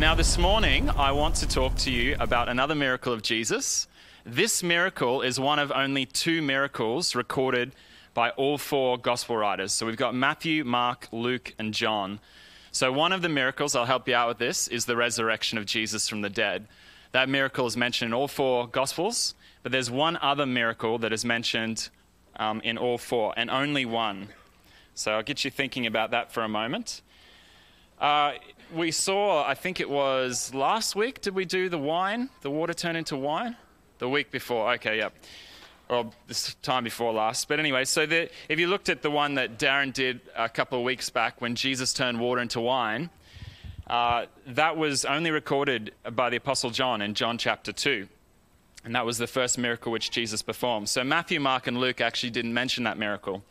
Now, this morning, I want to talk to you about another miracle of Jesus. This miracle is one of only two miracles recorded by all four gospel writers. So we've got Matthew, Mark, Luke, and John. So, one of the miracles, I'll help you out with this, is the resurrection of Jesus from the dead. That miracle is mentioned in all four gospels, but there's one other miracle that is mentioned um, in all four, and only one. So, I'll get you thinking about that for a moment. Uh, we saw, I think it was last week, did we do the wine? The water turn into wine? The week before, okay, yep. Or this time before last. But anyway, so the, if you looked at the one that Darren did a couple of weeks back when Jesus turned water into wine, uh, that was only recorded by the Apostle John in John chapter 2. And that was the first miracle which Jesus performed. So Matthew, Mark, and Luke actually didn't mention that miracle.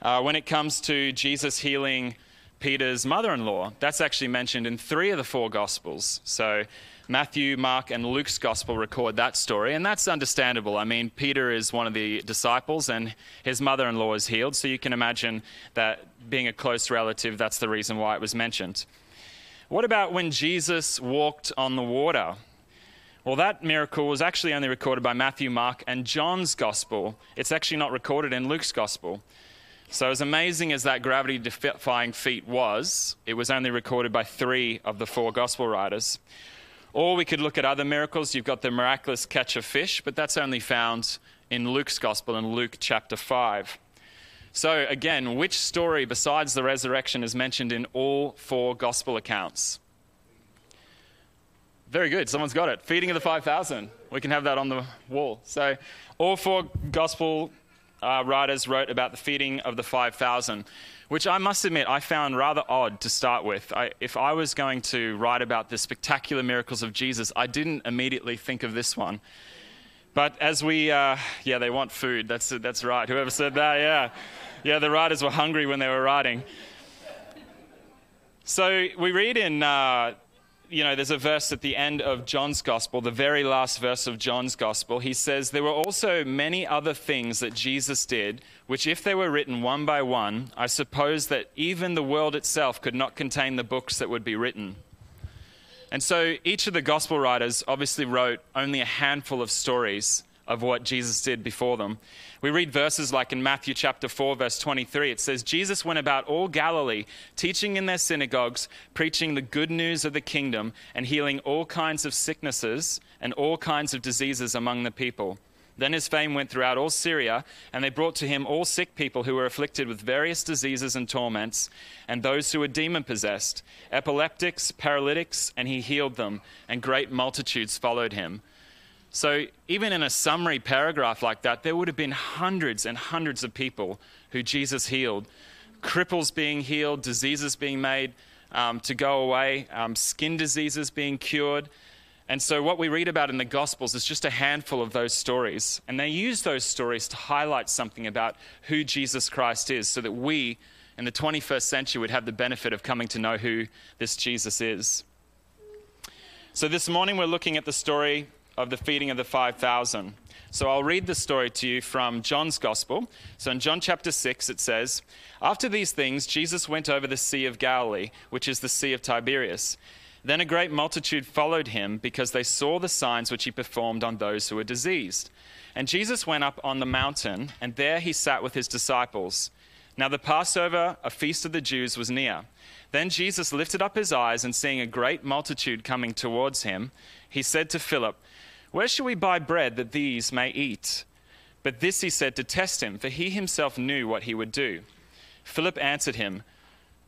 Uh, when it comes to Jesus healing Peter's mother in law. That's actually mentioned in three of the four Gospels. So Matthew, Mark, and Luke's Gospel record that story, and that's understandable. I mean, Peter is one of the disciples, and his mother in law is healed, so you can imagine that being a close relative, that's the reason why it was mentioned. What about when Jesus walked on the water? Well, that miracle was actually only recorded by Matthew, Mark, and John's Gospel. It's actually not recorded in Luke's Gospel. So, as amazing as that gravity defying feat was, it was only recorded by three of the four gospel writers. Or we could look at other miracles. You've got the miraculous catch of fish, but that's only found in Luke's gospel in Luke chapter 5. So, again, which story besides the resurrection is mentioned in all four gospel accounts? Very good. Someone's got it. Feeding of the 5,000. We can have that on the wall. So, all four gospel uh, writers wrote about the feeding of the 5,000, which I must admit I found rather odd to start with. I, if I was going to write about the spectacular miracles of Jesus, I didn't immediately think of this one. But as we, uh, yeah, they want food. That's, that's right. Whoever said that, yeah. Yeah, the writers were hungry when they were writing. So we read in uh, you know, there's a verse at the end of John's gospel, the very last verse of John's gospel. He says, There were also many other things that Jesus did, which, if they were written one by one, I suppose that even the world itself could not contain the books that would be written. And so each of the gospel writers obviously wrote only a handful of stories of what Jesus did before them. We read verses like in Matthew chapter 4, verse 23. It says, Jesus went about all Galilee, teaching in their synagogues, preaching the good news of the kingdom, and healing all kinds of sicknesses and all kinds of diseases among the people. Then his fame went throughout all Syria, and they brought to him all sick people who were afflicted with various diseases and torments, and those who were demon possessed, epileptics, paralytics, and he healed them, and great multitudes followed him. So, even in a summary paragraph like that, there would have been hundreds and hundreds of people who Jesus healed. Cripples being healed, diseases being made um, to go away, um, skin diseases being cured. And so, what we read about in the Gospels is just a handful of those stories. And they use those stories to highlight something about who Jesus Christ is so that we in the 21st century would have the benefit of coming to know who this Jesus is. So, this morning we're looking at the story of the feeding of the 5,000. So I'll read the story to you from John's Gospel. So in John chapter 6, it says After these things, Jesus went over the Sea of Galilee, which is the Sea of Tiberias. Then a great multitude followed him because they saw the signs which he performed on those who were diseased. And Jesus went up on the mountain, and there he sat with his disciples. Now the Passover, a feast of the Jews, was near. Then Jesus lifted up his eyes, and seeing a great multitude coming towards him, he said to Philip, where shall we buy bread that these may eat? But this he said to test him, for he himself knew what he would do. Philip answered him,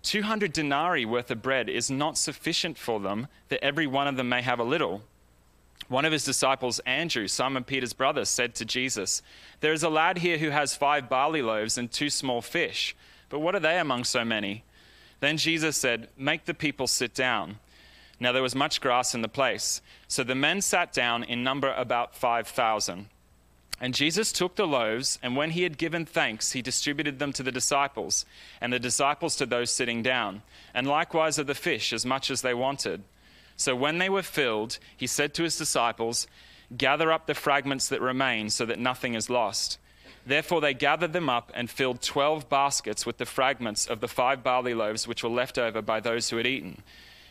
Two hundred denarii worth of bread is not sufficient for them, that every one of them may have a little. One of his disciples, Andrew, Simon Peter's brother, said to Jesus, There is a lad here who has five barley loaves and two small fish, but what are they among so many? Then Jesus said, Make the people sit down. Now there was much grass in the place. So the men sat down in number about 5,000. And Jesus took the loaves, and when he had given thanks, he distributed them to the disciples, and the disciples to those sitting down, and likewise of the fish, as much as they wanted. So when they were filled, he said to his disciples, Gather up the fragments that remain, so that nothing is lost. Therefore they gathered them up and filled twelve baskets with the fragments of the five barley loaves which were left over by those who had eaten.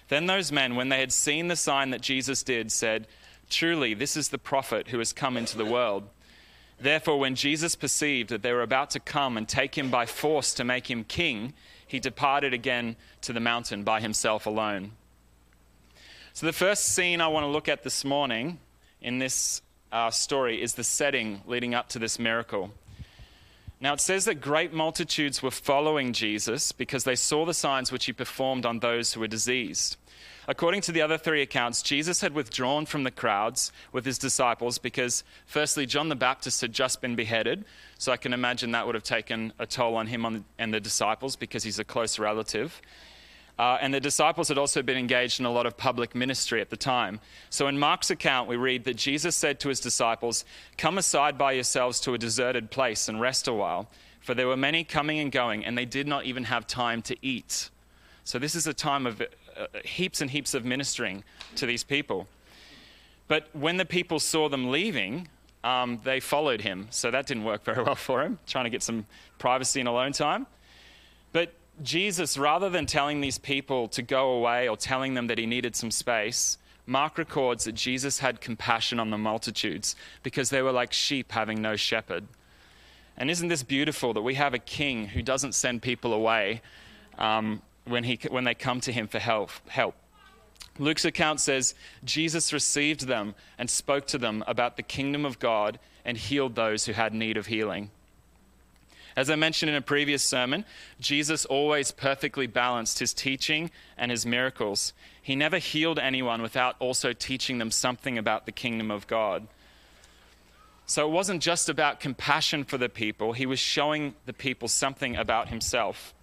Then those men, when they had seen the sign that Jesus did, said, Truly, this is the prophet who has come into the world. Therefore, when Jesus perceived that they were about to come and take him by force to make him king, he departed again to the mountain by himself alone. So, the first scene I want to look at this morning in this uh, story is the setting leading up to this miracle. Now, it says that great multitudes were following Jesus because they saw the signs which he performed on those who were diseased. According to the other three accounts, Jesus had withdrawn from the crowds with his disciples because, firstly, John the Baptist had just been beheaded. So I can imagine that would have taken a toll on him and the disciples because he's a close relative. Uh, and the disciples had also been engaged in a lot of public ministry at the time. So in Mark's account, we read that Jesus said to his disciples, Come aside by yourselves to a deserted place and rest a while. For there were many coming and going, and they did not even have time to eat. So this is a time of uh, heaps and heaps of ministering to these people. But when the people saw them leaving, um, they followed him. So that didn't work very well for him, trying to get some privacy and alone time. But Jesus, rather than telling these people to go away or telling them that he needed some space, Mark records that Jesus had compassion on the multitudes because they were like sheep having no shepherd. And isn't this beautiful that we have a king who doesn't send people away um, when, he, when they come to him for help, help. Luke's account says Jesus received them and spoke to them about the kingdom of God and healed those who had need of healing. As I mentioned in a previous sermon, Jesus always perfectly balanced his teaching and his miracles. He never healed anyone without also teaching them something about the kingdom of God. So it wasn't just about compassion for the people, he was showing the people something about himself.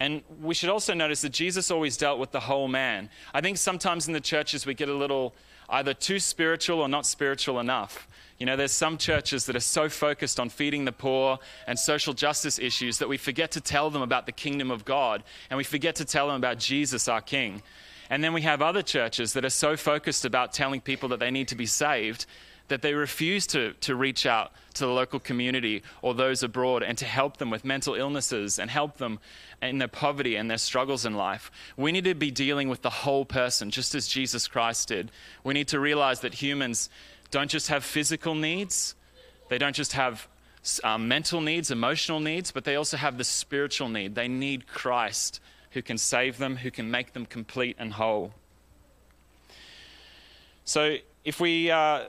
And we should also notice that Jesus always dealt with the whole man. I think sometimes in the churches we get a little either too spiritual or not spiritual enough. You know, there's some churches that are so focused on feeding the poor and social justice issues that we forget to tell them about the kingdom of God and we forget to tell them about Jesus, our King. And then we have other churches that are so focused about telling people that they need to be saved that they refuse to, to reach out to the local community or those abroad and to help them with mental illnesses and help them in their poverty and their struggles in life. We need to be dealing with the whole person, just as Jesus Christ did. We need to realize that humans don't just have physical needs, they don't just have um, mental needs, emotional needs, but they also have the spiritual need. They need Christ who can save them, who can make them complete and whole. So, if we uh,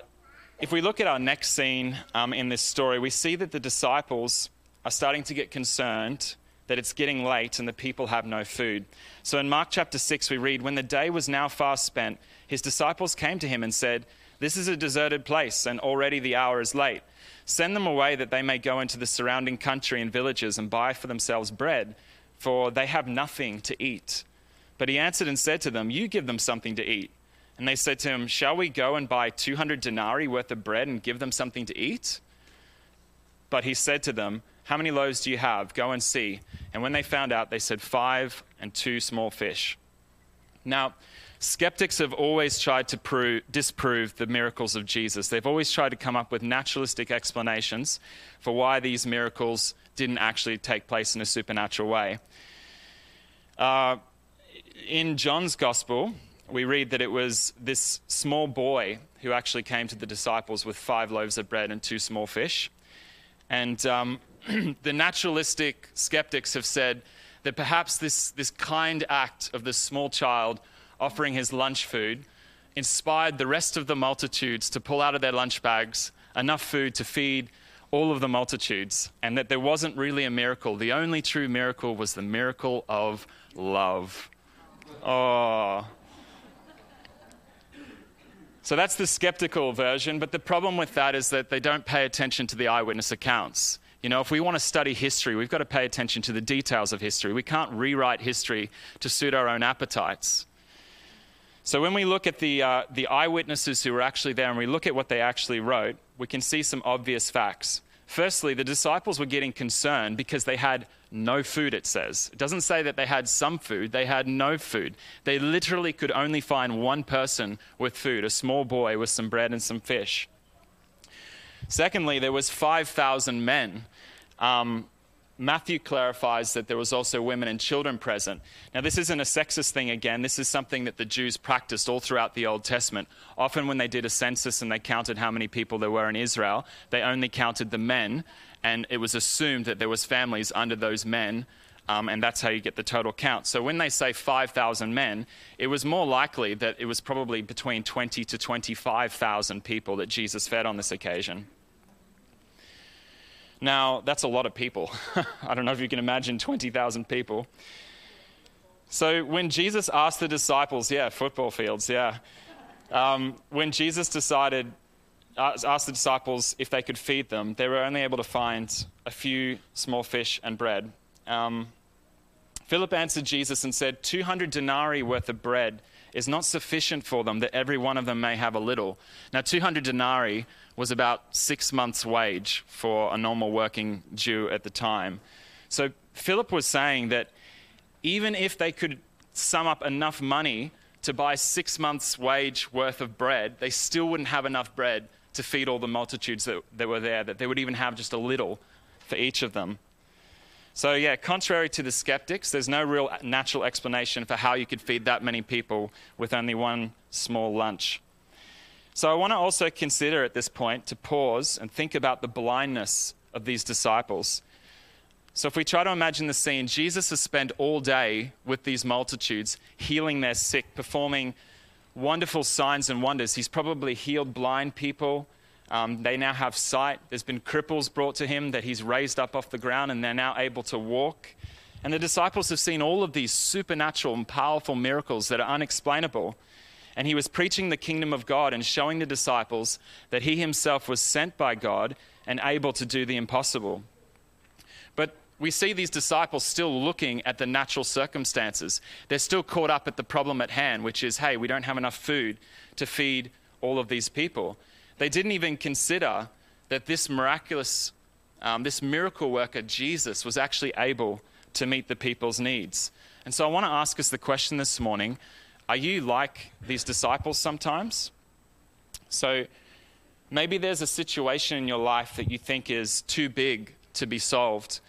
if we look at our next scene um, in this story, we see that the disciples are starting to get concerned that it's getting late and the people have no food. So in Mark chapter 6, we read, When the day was now fast spent, his disciples came to him and said, This is a deserted place, and already the hour is late. Send them away that they may go into the surrounding country and villages and buy for themselves bread, for they have nothing to eat. But he answered and said to them, You give them something to eat. And they said to him, Shall we go and buy 200 denarii worth of bread and give them something to eat? But he said to them, How many loaves do you have? Go and see. And when they found out, they said, Five and two small fish. Now, skeptics have always tried to prove, disprove the miracles of Jesus. They've always tried to come up with naturalistic explanations for why these miracles didn't actually take place in a supernatural way. Uh, in John's gospel, we read that it was this small boy who actually came to the disciples with five loaves of bread and two small fish. And um, the naturalistic skeptics have said that perhaps this, this kind act of this small child offering his lunch food inspired the rest of the multitudes to pull out of their lunch bags enough food to feed all of the multitudes, and that there wasn't really a miracle. The only true miracle was the miracle of love. Oh, so that's the skeptical version, but the problem with that is that they don't pay attention to the eyewitness accounts. You know, if we want to study history, we've got to pay attention to the details of history. We can't rewrite history to suit our own appetites. So when we look at the, uh, the eyewitnesses who were actually there and we look at what they actually wrote, we can see some obvious facts. Firstly, the disciples were getting concerned because they had no food, it says. It doesn't say that they had some food, they had no food. They literally could only find one person with food, a small boy with some bread and some fish. Secondly, there was 5,000 men. Um, Matthew clarifies that there was also women and children present. Now, this isn't a sexist thing again. This is something that the Jews practiced all throughout the Old Testament. Often, when they did a census and they counted how many people there were in Israel, they only counted the men, and it was assumed that there was families under those men um, and that's how you get the total count. So when they say 5,000 men, it was more likely that it was probably between 20 to 25,000 people that Jesus fed on this occasion. Now, that's a lot of people. I don't know if you can imagine 20,000 people. So when Jesus asked the disciples, yeah, football fields, yeah. Um, when Jesus decided, asked the disciples if they could feed them, they were only able to find a few small fish and bread. Um, Philip answered Jesus and said, 200 denarii worth of bread is not sufficient for them that every one of them may have a little. Now, 200 denarii was about six months' wage for a normal working Jew at the time. So, Philip was saying that even if they could sum up enough money to buy six months' wage worth of bread, they still wouldn't have enough bread to feed all the multitudes that, that were there, that they would even have just a little for each of them. So, yeah, contrary to the skeptics, there's no real natural explanation for how you could feed that many people with only one small lunch. So, I want to also consider at this point to pause and think about the blindness of these disciples. So, if we try to imagine the scene, Jesus has spent all day with these multitudes, healing their sick, performing wonderful signs and wonders. He's probably healed blind people, um, they now have sight. There's been cripples brought to him that he's raised up off the ground, and they're now able to walk. And the disciples have seen all of these supernatural and powerful miracles that are unexplainable. And he was preaching the kingdom of God and showing the disciples that he himself was sent by God and able to do the impossible. But we see these disciples still looking at the natural circumstances. They're still caught up at the problem at hand, which is hey, we don't have enough food to feed all of these people. They didn't even consider that this miraculous, um, this miracle worker, Jesus, was actually able to meet the people's needs. And so I want to ask us the question this morning are you like these disciples sometimes? So maybe there's a situation in your life that you think is too big to be solved,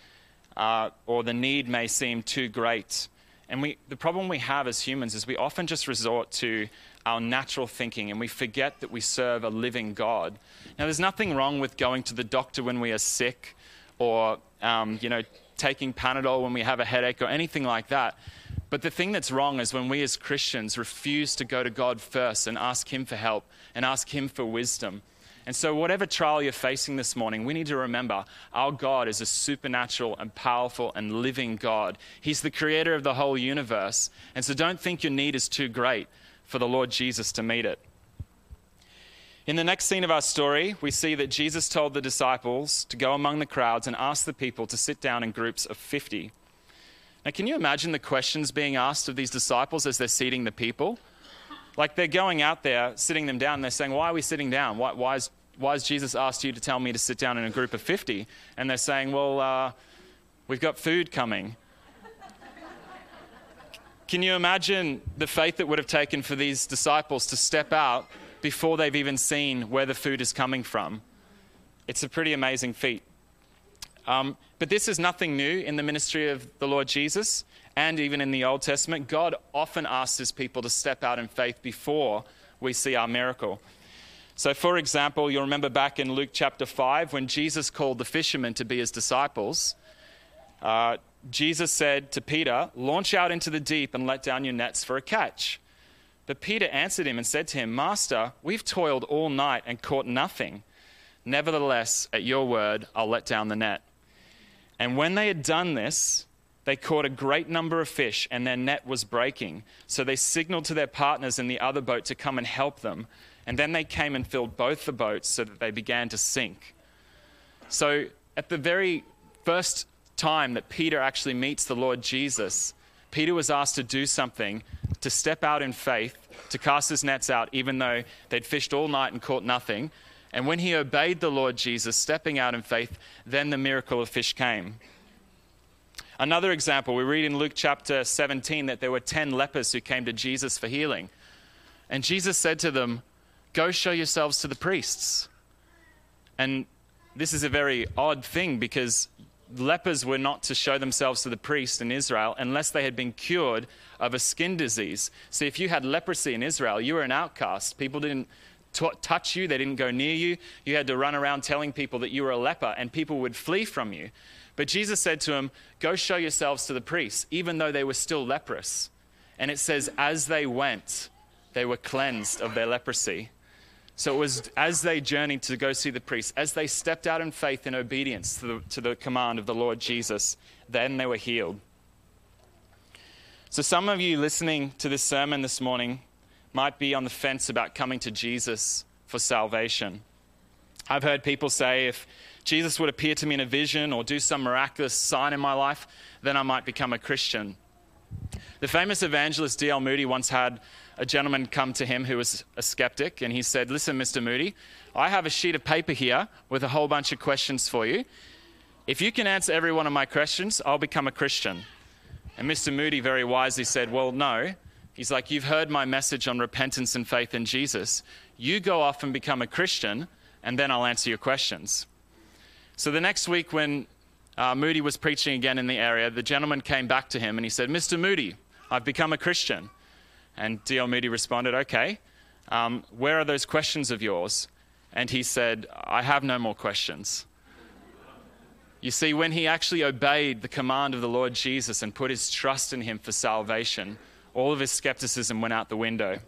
uh, or the need may seem too great. And we, the problem we have as humans is we often just resort to our natural thinking and we forget that we serve a living God. Now, there's nothing wrong with going to the doctor when we are sick or, um, you know, taking Panadol when we have a headache or anything like that. But the thing that's wrong is when we as Christians refuse to go to God first and ask Him for help and ask Him for wisdom. And so, whatever trial you're facing this morning, we need to remember our God is a supernatural and powerful and living God. He's the creator of the whole universe. And so, don't think your need is too great for the Lord Jesus to meet it. In the next scene of our story, we see that Jesus told the disciples to go among the crowds and ask the people to sit down in groups of 50. Now, can you imagine the questions being asked of these disciples as they're seating the people? Like they're going out there, sitting them down, and they're saying, Why are we sitting down? Why, why, is, why has Jesus asked you to tell me to sit down in a group of 50? And they're saying, Well, uh, we've got food coming. Can you imagine the faith that would have taken for these disciples to step out before they've even seen where the food is coming from? It's a pretty amazing feat. Um, but this is nothing new in the ministry of the Lord Jesus and even in the Old Testament. God often asks his people to step out in faith before we see our miracle. So, for example, you'll remember back in Luke chapter 5 when Jesus called the fishermen to be his disciples. Uh, Jesus said to Peter, Launch out into the deep and let down your nets for a catch. But Peter answered him and said to him, Master, we've toiled all night and caught nothing. Nevertheless, at your word, I'll let down the net. And when they had done this, they caught a great number of fish, and their net was breaking. So they signaled to their partners in the other boat to come and help them. And then they came and filled both the boats so that they began to sink. So, at the very first time that Peter actually meets the Lord Jesus, Peter was asked to do something, to step out in faith, to cast his nets out, even though they'd fished all night and caught nothing. And when he obeyed the Lord Jesus, stepping out in faith, then the miracle of fish came. Another example, we read in Luke chapter 17 that there were 10 lepers who came to Jesus for healing. And Jesus said to them, Go show yourselves to the priests. And this is a very odd thing because lepers were not to show themselves to the priest in Israel unless they had been cured of a skin disease. See, if you had leprosy in Israel, you were an outcast. People didn't t- touch you, they didn't go near you. You had to run around telling people that you were a leper, and people would flee from you. But Jesus said to them, Go show yourselves to the priests, even though they were still leprous. And it says, As they went, they were cleansed of their leprosy. So it was as they journeyed to go see the priest, as they stepped out in faith and obedience to the, to the command of the Lord Jesus, then they were healed. So some of you listening to this sermon this morning might be on the fence about coming to Jesus for salvation. I've heard people say if Jesus would appear to me in a vision or do some miraculous sign in my life, then I might become a Christian. The famous evangelist D.L. Moody once had a gentleman come to him who was a skeptic, and he said, Listen, Mr. Moody, I have a sheet of paper here with a whole bunch of questions for you. If you can answer every one of my questions, I'll become a Christian. And Mr. Moody very wisely said, Well, no. He's like, You've heard my message on repentance and faith in Jesus. You go off and become a Christian, and then I'll answer your questions. So the next week, when uh, Moody was preaching again in the area, the gentleman came back to him and he said, Mr. Moody, I've become a Christian. And. Moody responded, Okay, um, where are those questions of yours? And he said, I have no more questions. You see, when he actually obeyed the command of the Lord Jesus and put his trust in him for salvation, all of his skepticism went out the window.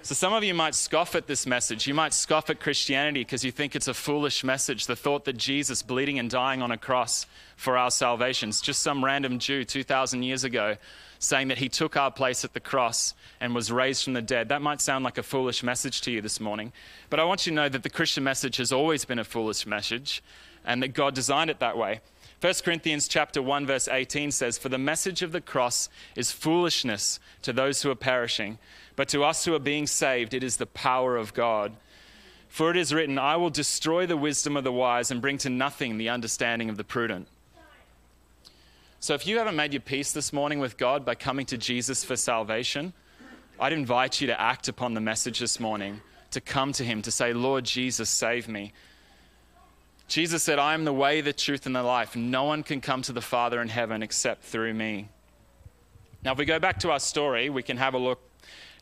So, some of you might scoff at this message. You might scoff at Christianity because you think it's a foolish message. The thought that Jesus bleeding and dying on a cross for our salvation is just some random Jew 2,000 years ago saying that he took our place at the cross and was raised from the dead. That might sound like a foolish message to you this morning. But I want you to know that the Christian message has always been a foolish message and that God designed it that way. 1 Corinthians chapter 1 verse 18 says for the message of the cross is foolishness to those who are perishing but to us who are being saved, it is the power of God. For it is written, I will destroy the wisdom of the wise and bring to nothing the understanding of the prudent. So if you haven't made your peace this morning with God by coming to Jesus for salvation, I'd invite you to act upon the message this morning, to come to Him, to say, Lord Jesus, save me. Jesus said, I am the way, the truth, and the life. No one can come to the Father in heaven except through me. Now, if we go back to our story, we can have a look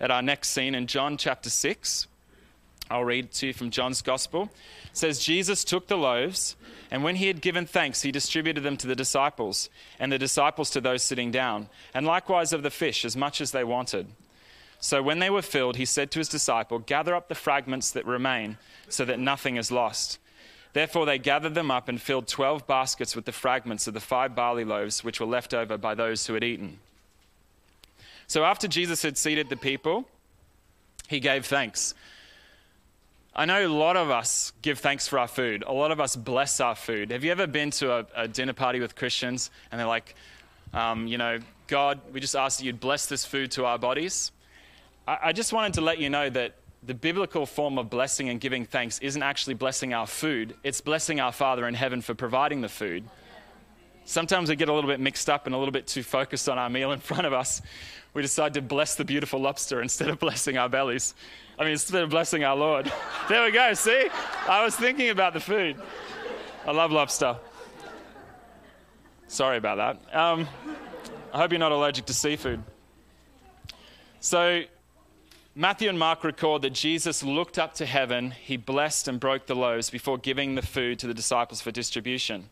at our next scene in John chapter 6. I'll read to you from John's Gospel. It says, Jesus took the loaves, and when he had given thanks, he distributed them to the disciples, and the disciples to those sitting down, and likewise of the fish, as much as they wanted. So when they were filled, he said to his disciple, Gather up the fragments that remain, so that nothing is lost. Therefore they gathered them up and filled twelve baskets with the fragments of the five barley loaves which were left over by those who had eaten. So after Jesus had seated the people, he gave thanks. I know a lot of us give thanks for our food. A lot of us bless our food. Have you ever been to a, a dinner party with Christians and they're like, um, you know, God, we just ask that you'd bless this food to our bodies? I, I just wanted to let you know that the biblical form of blessing and giving thanks isn't actually blessing our food, it's blessing our Father in heaven for providing the food. Sometimes we get a little bit mixed up and a little bit too focused on our meal in front of us we decide to bless the beautiful lobster instead of blessing our bellies. I mean, instead of blessing our Lord. there we go, see? I was thinking about the food. I love lobster. Sorry about that. Um, I hope you're not allergic to seafood. So, Matthew and Mark record that Jesus looked up to heaven, he blessed and broke the loaves before giving the food to the disciples for distribution.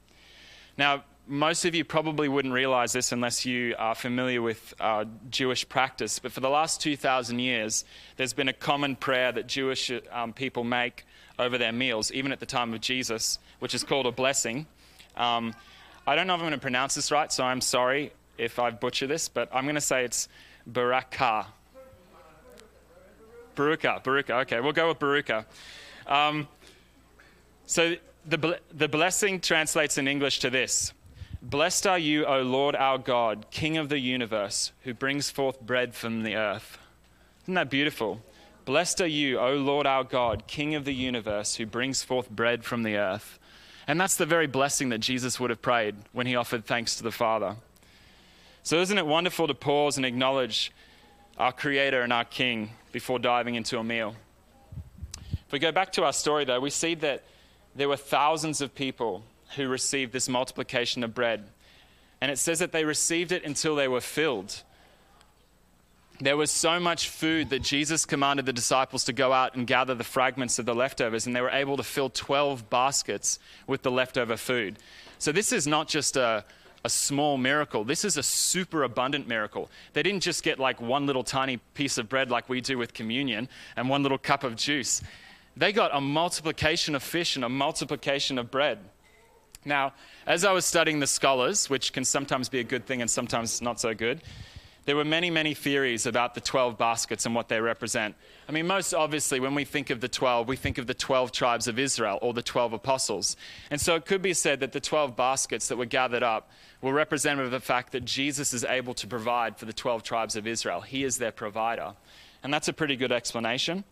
Now, most of you probably wouldn't realize this unless you are familiar with uh, Jewish practice, but for the last 2,000 years, there's been a common prayer that Jewish um, people make over their meals, even at the time of Jesus, which is called a blessing. Um, I don't know if I'm going to pronounce this right, so I'm sorry if I butcher this, but I'm going to say it's Barakah. Baruka, Baruka. Okay, we'll go with Baruka. Um, so the, the blessing translates in English to this Blessed are you, O Lord our God, King of the universe, who brings forth bread from the earth. Isn't that beautiful? Blessed are you, O Lord our God, King of the universe, who brings forth bread from the earth. And that's the very blessing that Jesus would have prayed when he offered thanks to the Father. So, isn't it wonderful to pause and acknowledge our Creator and our King before diving into a meal? If we go back to our story, though, we see that there were thousands of people who received this multiplication of bread. And it says that they received it until they were filled. There was so much food that Jesus commanded the disciples to go out and gather the fragments of the leftovers, and they were able to fill 12 baskets with the leftover food. So, this is not just a, a small miracle. This is a super abundant miracle. They didn't just get like one little tiny piece of bread like we do with communion and one little cup of juice. They got a multiplication of fish and a multiplication of bread. Now, as I was studying the scholars, which can sometimes be a good thing and sometimes not so good, there were many, many theories about the 12 baskets and what they represent. I mean, most obviously, when we think of the 12, we think of the 12 tribes of Israel or the 12 apostles. And so it could be said that the 12 baskets that were gathered up were representative of the fact that Jesus is able to provide for the 12 tribes of Israel. He is their provider. And that's a pretty good explanation.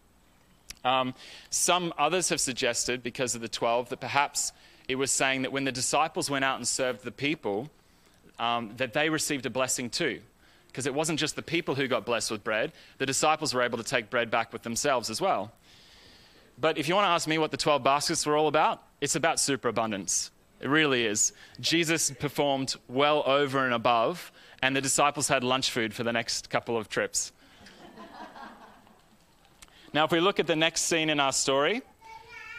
Um, some others have suggested, because of the 12, that perhaps it was saying that when the disciples went out and served the people, um, that they received a blessing too because it wasn't just the people who got blessed with bread, the disciples were able to take bread back with themselves as well. But if you want to ask me what the 12 baskets were all about, it's about superabundance. It really is. Jesus performed well over and above, and the disciples had lunch food for the next couple of trips. now, if we look at the next scene in our story,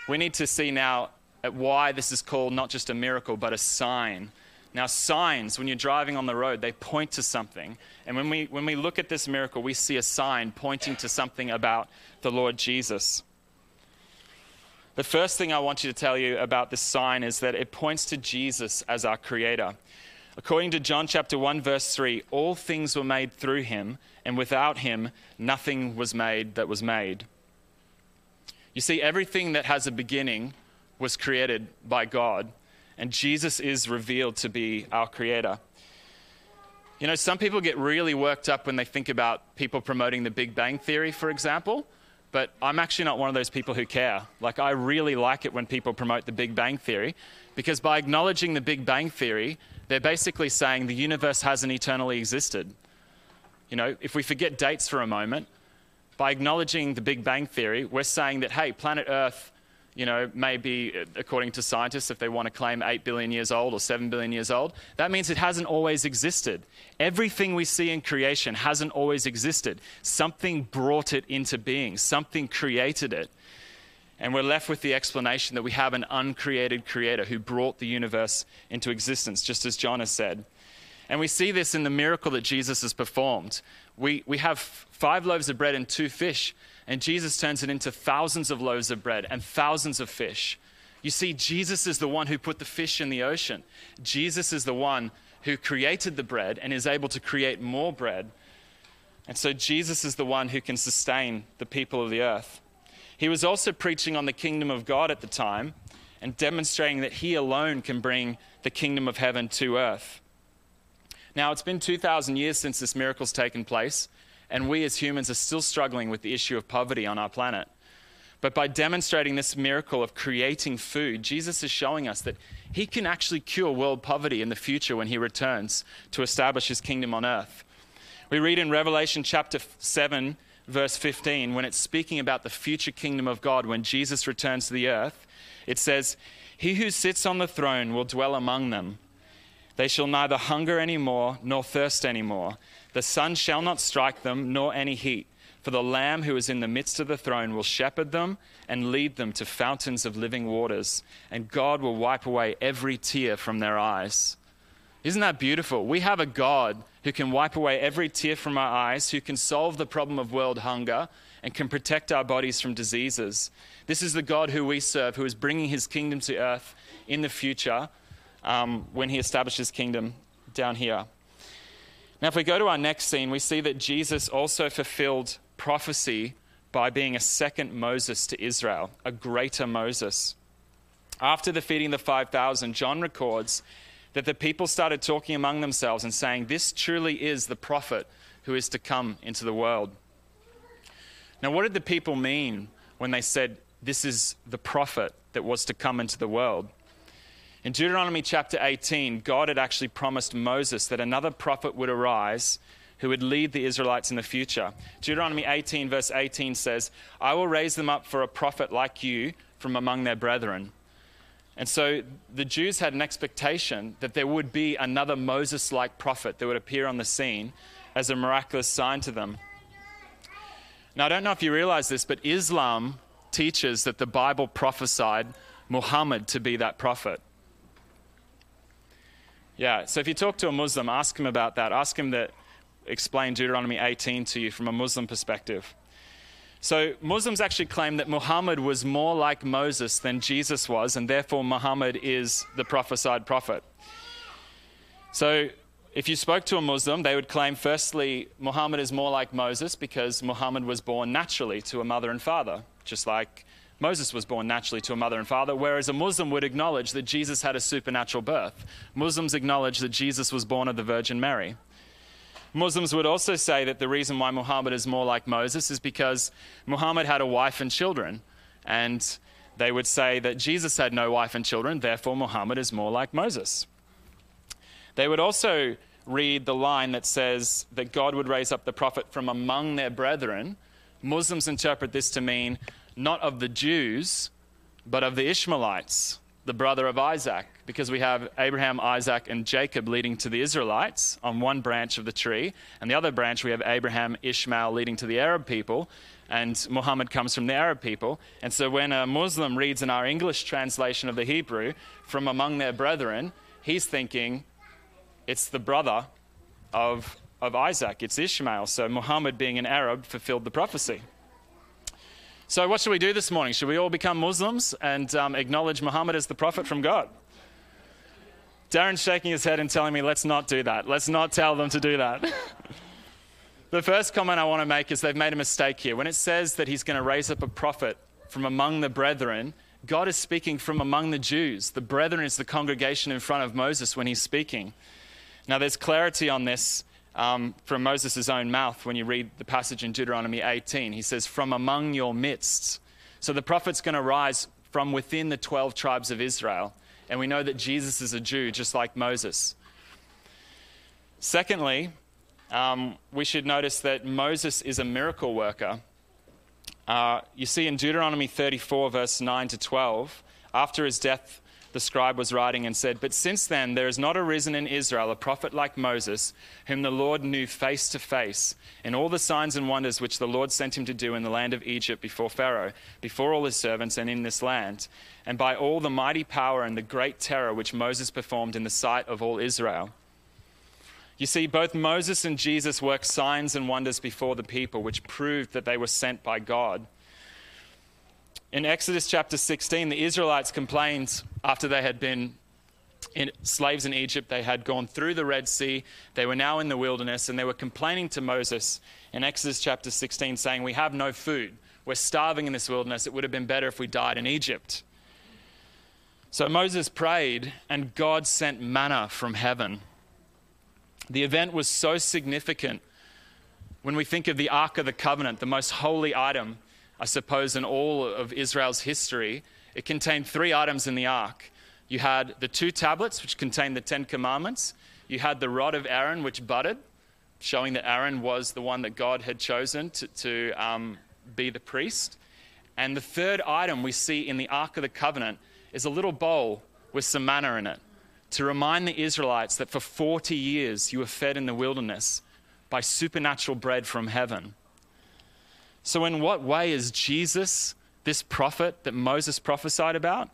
we need to see now at why this is called not just a miracle, but a sign now, signs, when you're driving on the road, they point to something. And when we, when we look at this miracle, we see a sign pointing to something about the Lord Jesus. The first thing I want you to tell you about this sign is that it points to Jesus as our creator. According to John chapter 1 verse 3, all things were made through him, and without him nothing was made that was made. You see everything that has a beginning was created by God, and Jesus is revealed to be our creator. You know, some people get really worked up when they think about people promoting the Big Bang Theory, for example, but I'm actually not one of those people who care. Like, I really like it when people promote the Big Bang Theory because by acknowledging the Big Bang Theory, they're basically saying the universe hasn't eternally existed. You know, if we forget dates for a moment, by acknowledging the Big Bang Theory, we're saying that, hey, planet Earth you know, maybe uh, according to scientists, if they want to claim 8 billion years old or 7 billion years old, that means it hasn't always existed. Everything we see in creation hasn't always existed. Something brought it into being, something created it. And we're left with the explanation that we have an uncreated creator who brought the universe into existence, just as John has said. And we see this in the miracle that Jesus has performed. We, we have five loaves of bread and two fish, and Jesus turns it into thousands of loaves of bread and thousands of fish. You see, Jesus is the one who put the fish in the ocean. Jesus is the one who created the bread and is able to create more bread. And so Jesus is the one who can sustain the people of the earth. He was also preaching on the kingdom of God at the time and demonstrating that he alone can bring the kingdom of heaven to earth. Now, it's been 2,000 years since this miracle's taken place, and we as humans are still struggling with the issue of poverty on our planet. But by demonstrating this miracle of creating food, Jesus is showing us that he can actually cure world poverty in the future when he returns to establish his kingdom on earth. We read in Revelation chapter 7, verse 15, when it's speaking about the future kingdom of God when Jesus returns to the earth, it says, He who sits on the throne will dwell among them they shall neither hunger any more nor thirst any more. The sun shall not strike them, nor any heat. For the Lamb who is in the midst of the throne will shepherd them and lead them to fountains of living waters, and God will wipe away every tear from their eyes. Isn't that beautiful? We have a God who can wipe away every tear from our eyes, who can solve the problem of world hunger, and can protect our bodies from diseases. This is the God who we serve, who is bringing his kingdom to earth in the future um, when he establishes kingdom down here. Now, if we go to our next scene, we see that Jesus also fulfilled prophecy by being a second Moses to Israel, a greater Moses. After the feeding of the 5,000, John records that the people started talking among themselves and saying, This truly is the prophet who is to come into the world. Now, what did the people mean when they said, This is the prophet that was to come into the world? In Deuteronomy chapter 18, God had actually promised Moses that another prophet would arise who would lead the Israelites in the future. Deuteronomy 18, verse 18 says, I will raise them up for a prophet like you from among their brethren. And so the Jews had an expectation that there would be another Moses like prophet that would appear on the scene as a miraculous sign to them. Now, I don't know if you realize this, but Islam teaches that the Bible prophesied Muhammad to be that prophet. Yeah, so if you talk to a Muslim, ask him about that. Ask him to explain Deuteronomy 18 to you from a Muslim perspective. So, Muslims actually claim that Muhammad was more like Moses than Jesus was, and therefore Muhammad is the prophesied prophet. So, if you spoke to a Muslim, they would claim, firstly, Muhammad is more like Moses because Muhammad was born naturally to a mother and father, just like Moses was born naturally to a mother and father, whereas a Muslim would acknowledge that Jesus had a supernatural birth. Muslims acknowledge that Jesus was born of the Virgin Mary. Muslims would also say that the reason why Muhammad is more like Moses is because Muhammad had a wife and children. And they would say that Jesus had no wife and children, therefore, Muhammad is more like Moses. They would also read the line that says that God would raise up the prophet from among their brethren. Muslims interpret this to mean not of the Jews, but of the Ishmaelites the brother of Isaac, because we have Abraham, Isaac, and Jacob leading to the Israelites on one branch of the tree, and the other branch we have Abraham, Ishmael leading to the Arab people, and Muhammad comes from the Arab people. And so when a Muslim reads in our English translation of the Hebrew, from among their brethren, he's thinking it's the brother of, of Isaac, it's Ishmael. So Muhammad, being an Arab, fulfilled the prophecy. So, what should we do this morning? Should we all become Muslims and um, acknowledge Muhammad as the prophet from God? Darren's shaking his head and telling me, let's not do that. Let's not tell them to do that. the first comment I want to make is they've made a mistake here. When it says that he's going to raise up a prophet from among the brethren, God is speaking from among the Jews. The brethren is the congregation in front of Moses when he's speaking. Now, there's clarity on this um, from Moses' own mouth when you read the passage in Deuteronomy 18. He says, From among your midst. So the prophet's going to rise from within the 12 tribes of Israel. And we know that Jesus is a Jew, just like Moses. Secondly, um, we should notice that Moses is a miracle worker. Uh, you see in Deuteronomy 34, verse 9 to 12, after his death, the scribe was writing and said, But since then there has not arisen in Israel a prophet like Moses, whom the Lord knew face to face, in all the signs and wonders which the Lord sent him to do in the land of Egypt before Pharaoh, before all his servants, and in this land, and by all the mighty power and the great terror which Moses performed in the sight of all Israel. You see, both Moses and Jesus worked signs and wonders before the people, which proved that they were sent by God. In Exodus chapter 16, the Israelites complained after they had been in, slaves in Egypt. They had gone through the Red Sea. They were now in the wilderness, and they were complaining to Moses in Exodus chapter 16, saying, We have no food. We're starving in this wilderness. It would have been better if we died in Egypt. So Moses prayed, and God sent manna from heaven. The event was so significant when we think of the Ark of the Covenant, the most holy item I suppose, in all of Israel's history. It contained three items in the ark. You had the two tablets, which contained the Ten Commandments. You had the rod of Aaron, which budded, showing that Aaron was the one that God had chosen to, to um, be the priest. And the third item we see in the Ark of the Covenant is a little bowl with some manna in it to remind the Israelites that for 40 years you were fed in the wilderness by supernatural bread from heaven. So, in what way is Jesus this prophet that Moses prophesied about?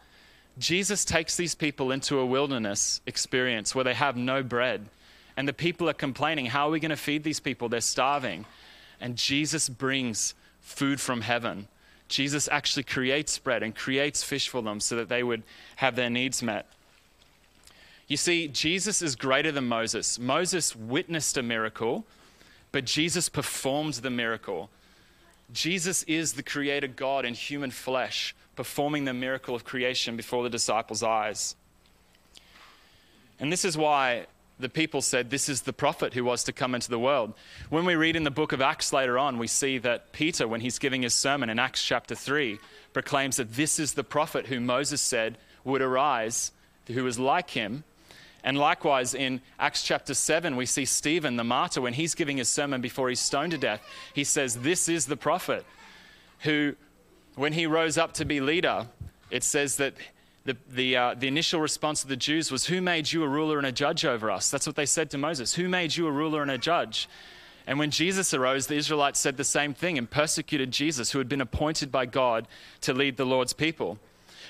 Jesus takes these people into a wilderness experience where they have no bread. And the people are complaining, How are we going to feed these people? They're starving. And Jesus brings food from heaven. Jesus actually creates bread and creates fish for them so that they would have their needs met. You see, Jesus is greater than Moses. Moses witnessed a miracle, but Jesus performed the miracle. Jesus is the creator God in human flesh, performing the miracle of creation before the disciples' eyes. And this is why the people said, This is the prophet who was to come into the world. When we read in the book of Acts later on, we see that Peter, when he's giving his sermon in Acts chapter 3, proclaims that this is the prophet who Moses said would arise, who was like him, and likewise, in Acts chapter 7, we see Stephen, the martyr, when he's giving his sermon before he's stoned to death, he says, This is the prophet who, when he rose up to be leader, it says that the, the, uh, the initial response of the Jews was, Who made you a ruler and a judge over us? That's what they said to Moses. Who made you a ruler and a judge? And when Jesus arose, the Israelites said the same thing and persecuted Jesus, who had been appointed by God to lead the Lord's people.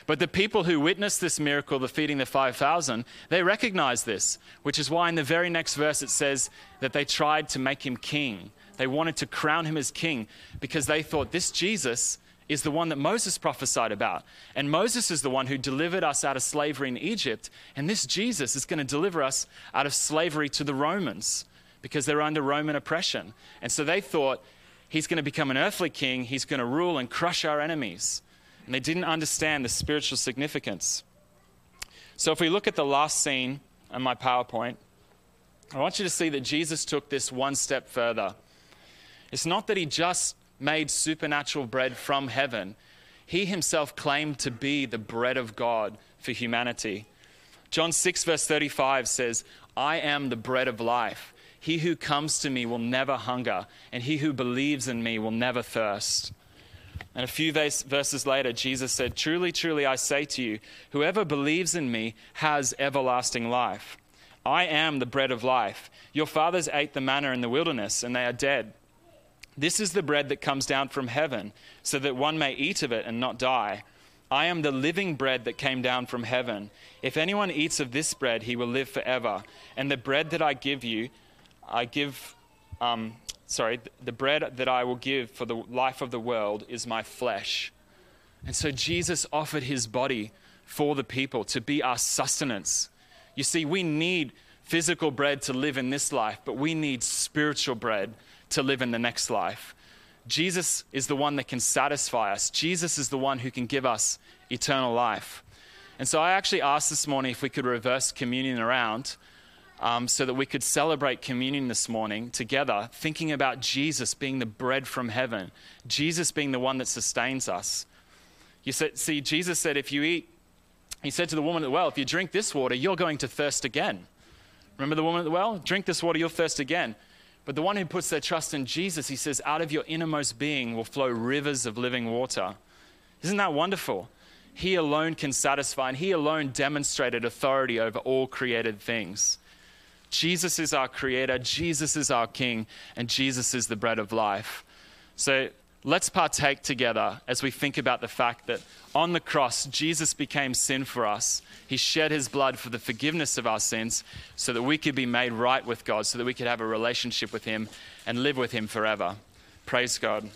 But the people who witnessed this miracle, the feeding the 5,000, they recognized this, which is why in the very next verse it says that they tried to make him king. They wanted to crown him as king because they thought this Jesus is the one that Moses prophesied about. And Moses is the one who delivered us out of slavery in Egypt. And this Jesus is going to deliver us out of slavery to the Romans because they're under Roman oppression. And so they thought he's going to become an earthly king, he's going to rule and crush our enemies and they didn't understand the spiritual significance. So, if we look at the last scene on my PowerPoint, I want you to see that Jesus took this one step further. It's not that he just made supernatural bread from heaven, he himself claimed to be the bread of God for humanity. John 6, verse 35 says, I am the bread of life. He who comes to me will never hunger, and he who believes in me will never thirst. And a few verses later, Jesus said, Truly, truly, I say to you, whoever believes in me has everlasting life. I am the bread of life. Your fathers ate the manna in the wilderness, and they are dead. This is the bread that comes down from heaven, so that one may eat of it and not die. I am the living bread that came down from heaven. If anyone eats of this bread, he will live forever. And the bread that I give you, I give um, sorry, the bread that I will give for the life of the world is my flesh. And so Jesus offered his body for the people to be our sustenance. You see, we need physical bread to live in this life, but we need spiritual bread to live in the next life. Jesus is the one that can satisfy us. Jesus is the one who can give us eternal life. And so I actually asked this morning if we could reverse communion around um, so that we could celebrate communion this morning together, thinking about Jesus being the bread from heaven, Jesus being the one that sustains us. You said, see, Jesus said, if you eat, he said to the woman at the well, if you drink this water, you're going to thirst again. Remember the woman at the well? Drink this water, you'll thirst again. But the one who puts their trust in Jesus, he says, out of your innermost being will flow rivers of living water. Isn't that wonderful? He alone can satisfy, and He alone demonstrated authority over all created things. Jesus is our creator, Jesus is our king, and Jesus is the bread of life. So let's partake together as we think about the fact that on the cross, Jesus became sin for us. He shed his blood for the forgiveness of our sins so that we could be made right with God, so that we could have a relationship with him and live with him forever. Praise God.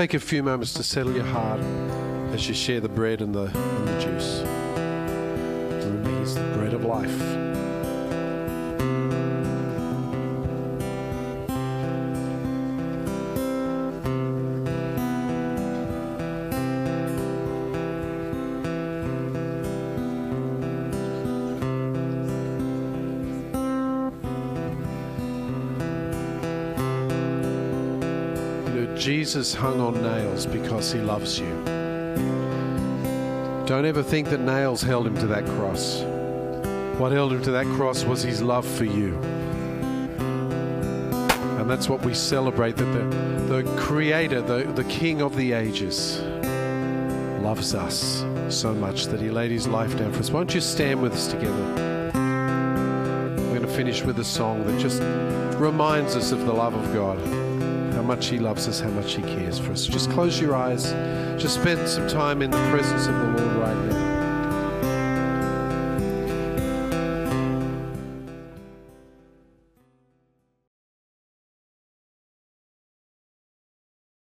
Take a few moments to settle your heart as you share the bread and the, and the juice. Remember, He's the bread of life. Jesus hung on nails because he loves you. Don't ever think that nails held him to that cross. What held him to that cross was his love for you. And that's what we celebrate that the, the Creator, the, the King of the ages, loves us so much that he laid his life down for us. Won't you stand with us together? We're going to finish with a song that just reminds us of the love of God much He loves us, how much He cares for us. Just close your eyes. Just spend some time in the presence of the Lord right now.